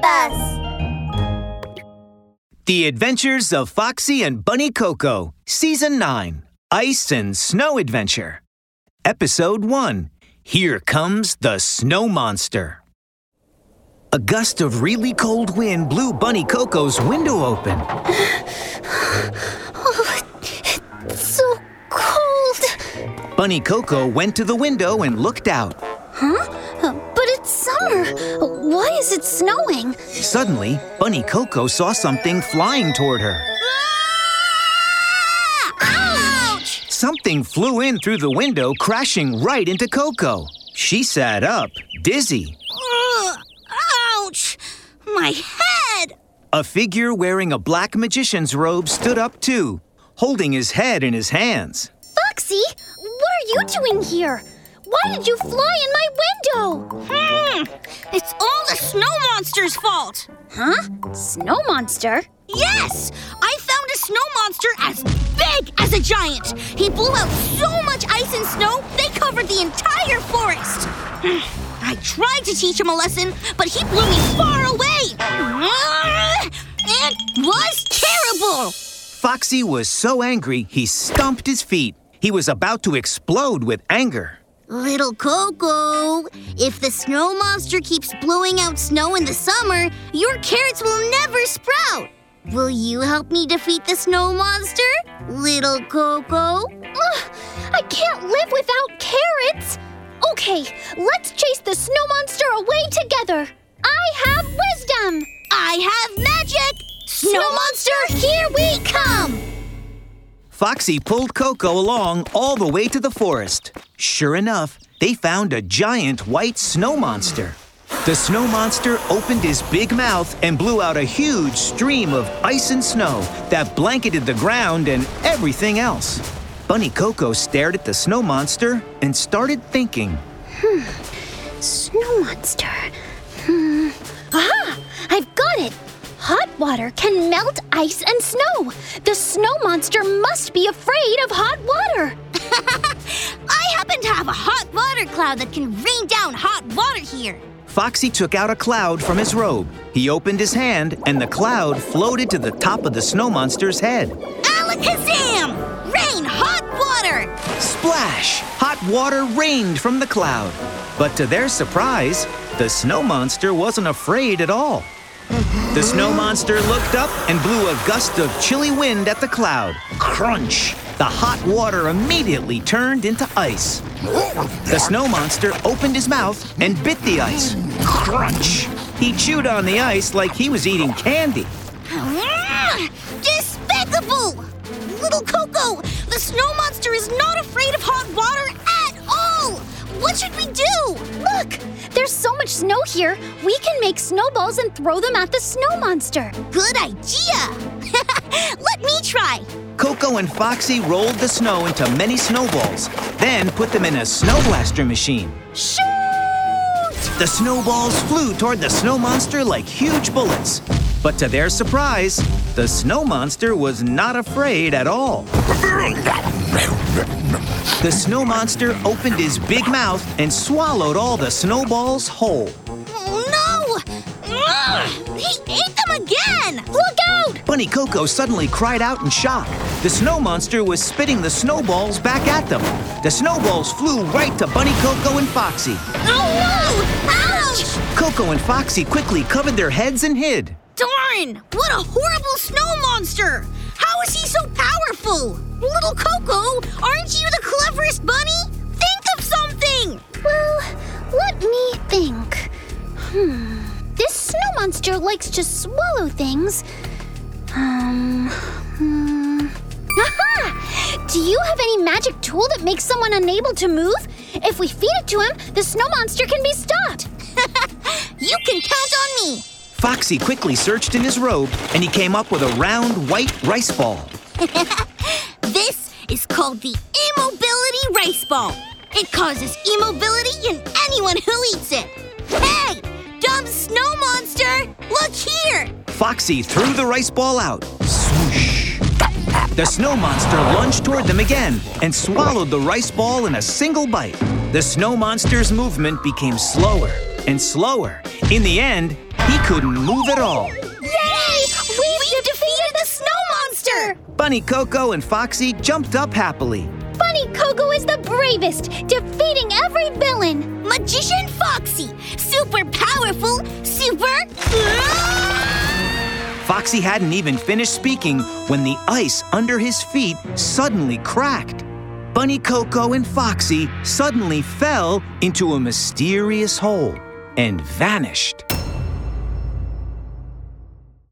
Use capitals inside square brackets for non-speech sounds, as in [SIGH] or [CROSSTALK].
Bus. The Adventures of Foxie and Bunny Coco, Season 9 Ice and Snow Adventure. Episode 1 Here Comes the Snow Monster. A gust of really cold wind blew Bunny Coco's window open. Oh, it's so cold. Bunny Coco went to the window and looked out. Huh? Why is it snowing? Suddenly, Bunny Coco saw something flying toward her. Ah! Ouch! Something flew in through the window, crashing right into Coco. She sat up, dizzy. Ugh, ouch! My head! A figure wearing a black magician's robe stood up too, holding his head in his hands. Foxie, what are you doing here? Why did you fly in my window? Hmm, it's all the snow monster's fault. Huh? Snow monster? Yes! I found a snow monster as big as a giant. He blew out so much ice and snow, they covered the entire forest. [SIGHS] I tried to teach him a lesson, but he blew me far away. [SIGHS] It was terrible. Foxie was so angry he stomped his feet. He was about to explode with anger. Little Coco, if the snow monster keeps blowing out snow in the summer, your carrots will never sprout. Will you help me defeat the snow monster, little Coco? Ugh, I can't live without carrots. Okay, let's chase the snow monster away together. I have wisdom. I have magic! Snow monster, here we come. Foxie pulled Coco along all the way to the forest. Sure enough, they found a giant white snow monster. The snow monster opened his big mouth and blew out a huge stream of ice and snow that blanketed the ground and everything else. Bunny Coco stared at the snow monster and started thinking. Hmm. Snow monster. Hmm. Hot water can melt ice and snow. The snow monster must be afraid of hot water. [LAUGHS] I happen to have a hot water cloud that can rain down hot water here. Foxie took out a cloud from his robe. He opened his hand, and the cloud floated to the top of the snow monster's head. Alakazam! Rain hot water! Splash! Hot water rained from the cloud. But to their surprise, the snow monster wasn't afraid at all. The snow monster looked up and blew a gust of chilly wind at the cloud. Crunch! The hot water immediately turned into ice. The snow monster opened his mouth and bit the ice. Crunch! He chewed on the ice like he was eating candy. Ah, Despicable! Little Coco, the snow monster is not afraid What should we do? Look, there's so much snow here. We can make snowballs and throw them at the snow monster. Good idea! [LAUGHS] Let me try. Coco and Foxie rolled the snow into many snowballs, then put them in a snow blaster machine. Shoot! The snowballs flew toward the snow monster like huge bullets. But to their surprise, the snow monster was not afraid at all. The snow monster opened his big mouth and swallowed all the snowballs whole. Oh no! Ah, he ate them again! Look out! Bunny Coco suddenly cried out in shock. The snow monster was spitting the snowballs back at them. The snowballs flew right to Bunny Coco and Foxie. Oh no! Ouch! Coco and Foxie quickly covered their heads and hid. Darn! What a horrible snow monster! How is he so powerful? Little Coco, aren't you the cleverest bunny? Think of something! Well, let me think. Hmm. This snow monster likes to swallow things. Um. Hmm. Aha! Do you have any magic tool that makes someone unable to move? If we feed it to him, the snow monster can be stopped. [LAUGHS] You can count on me! Foxie quickly searched in his robe and he came up with a round white rice ball. [LAUGHS] This is called the Immobility Rice Ball. It causes immobility in anyone who eats it. Hey, dumb snow monster, look here! Foxie threw the rice ball out. Swoosh! The snow monster lunged toward them again and swallowed the rice ball in a single bite. The snow monster's movement became slower and slower. In the end, He couldn't move at all. Yay! We've, defeated the snow monster! Bunny Coco and Foxie jumped up happily. Bunny Coco is the bravest, defeating every villain. Magician Foxie, super powerful, super. Foxie hadn't even finished speaking when the ice under his feet suddenly cracked. Bunny Coco and Foxie suddenly fell into a mysterious hole and vanished.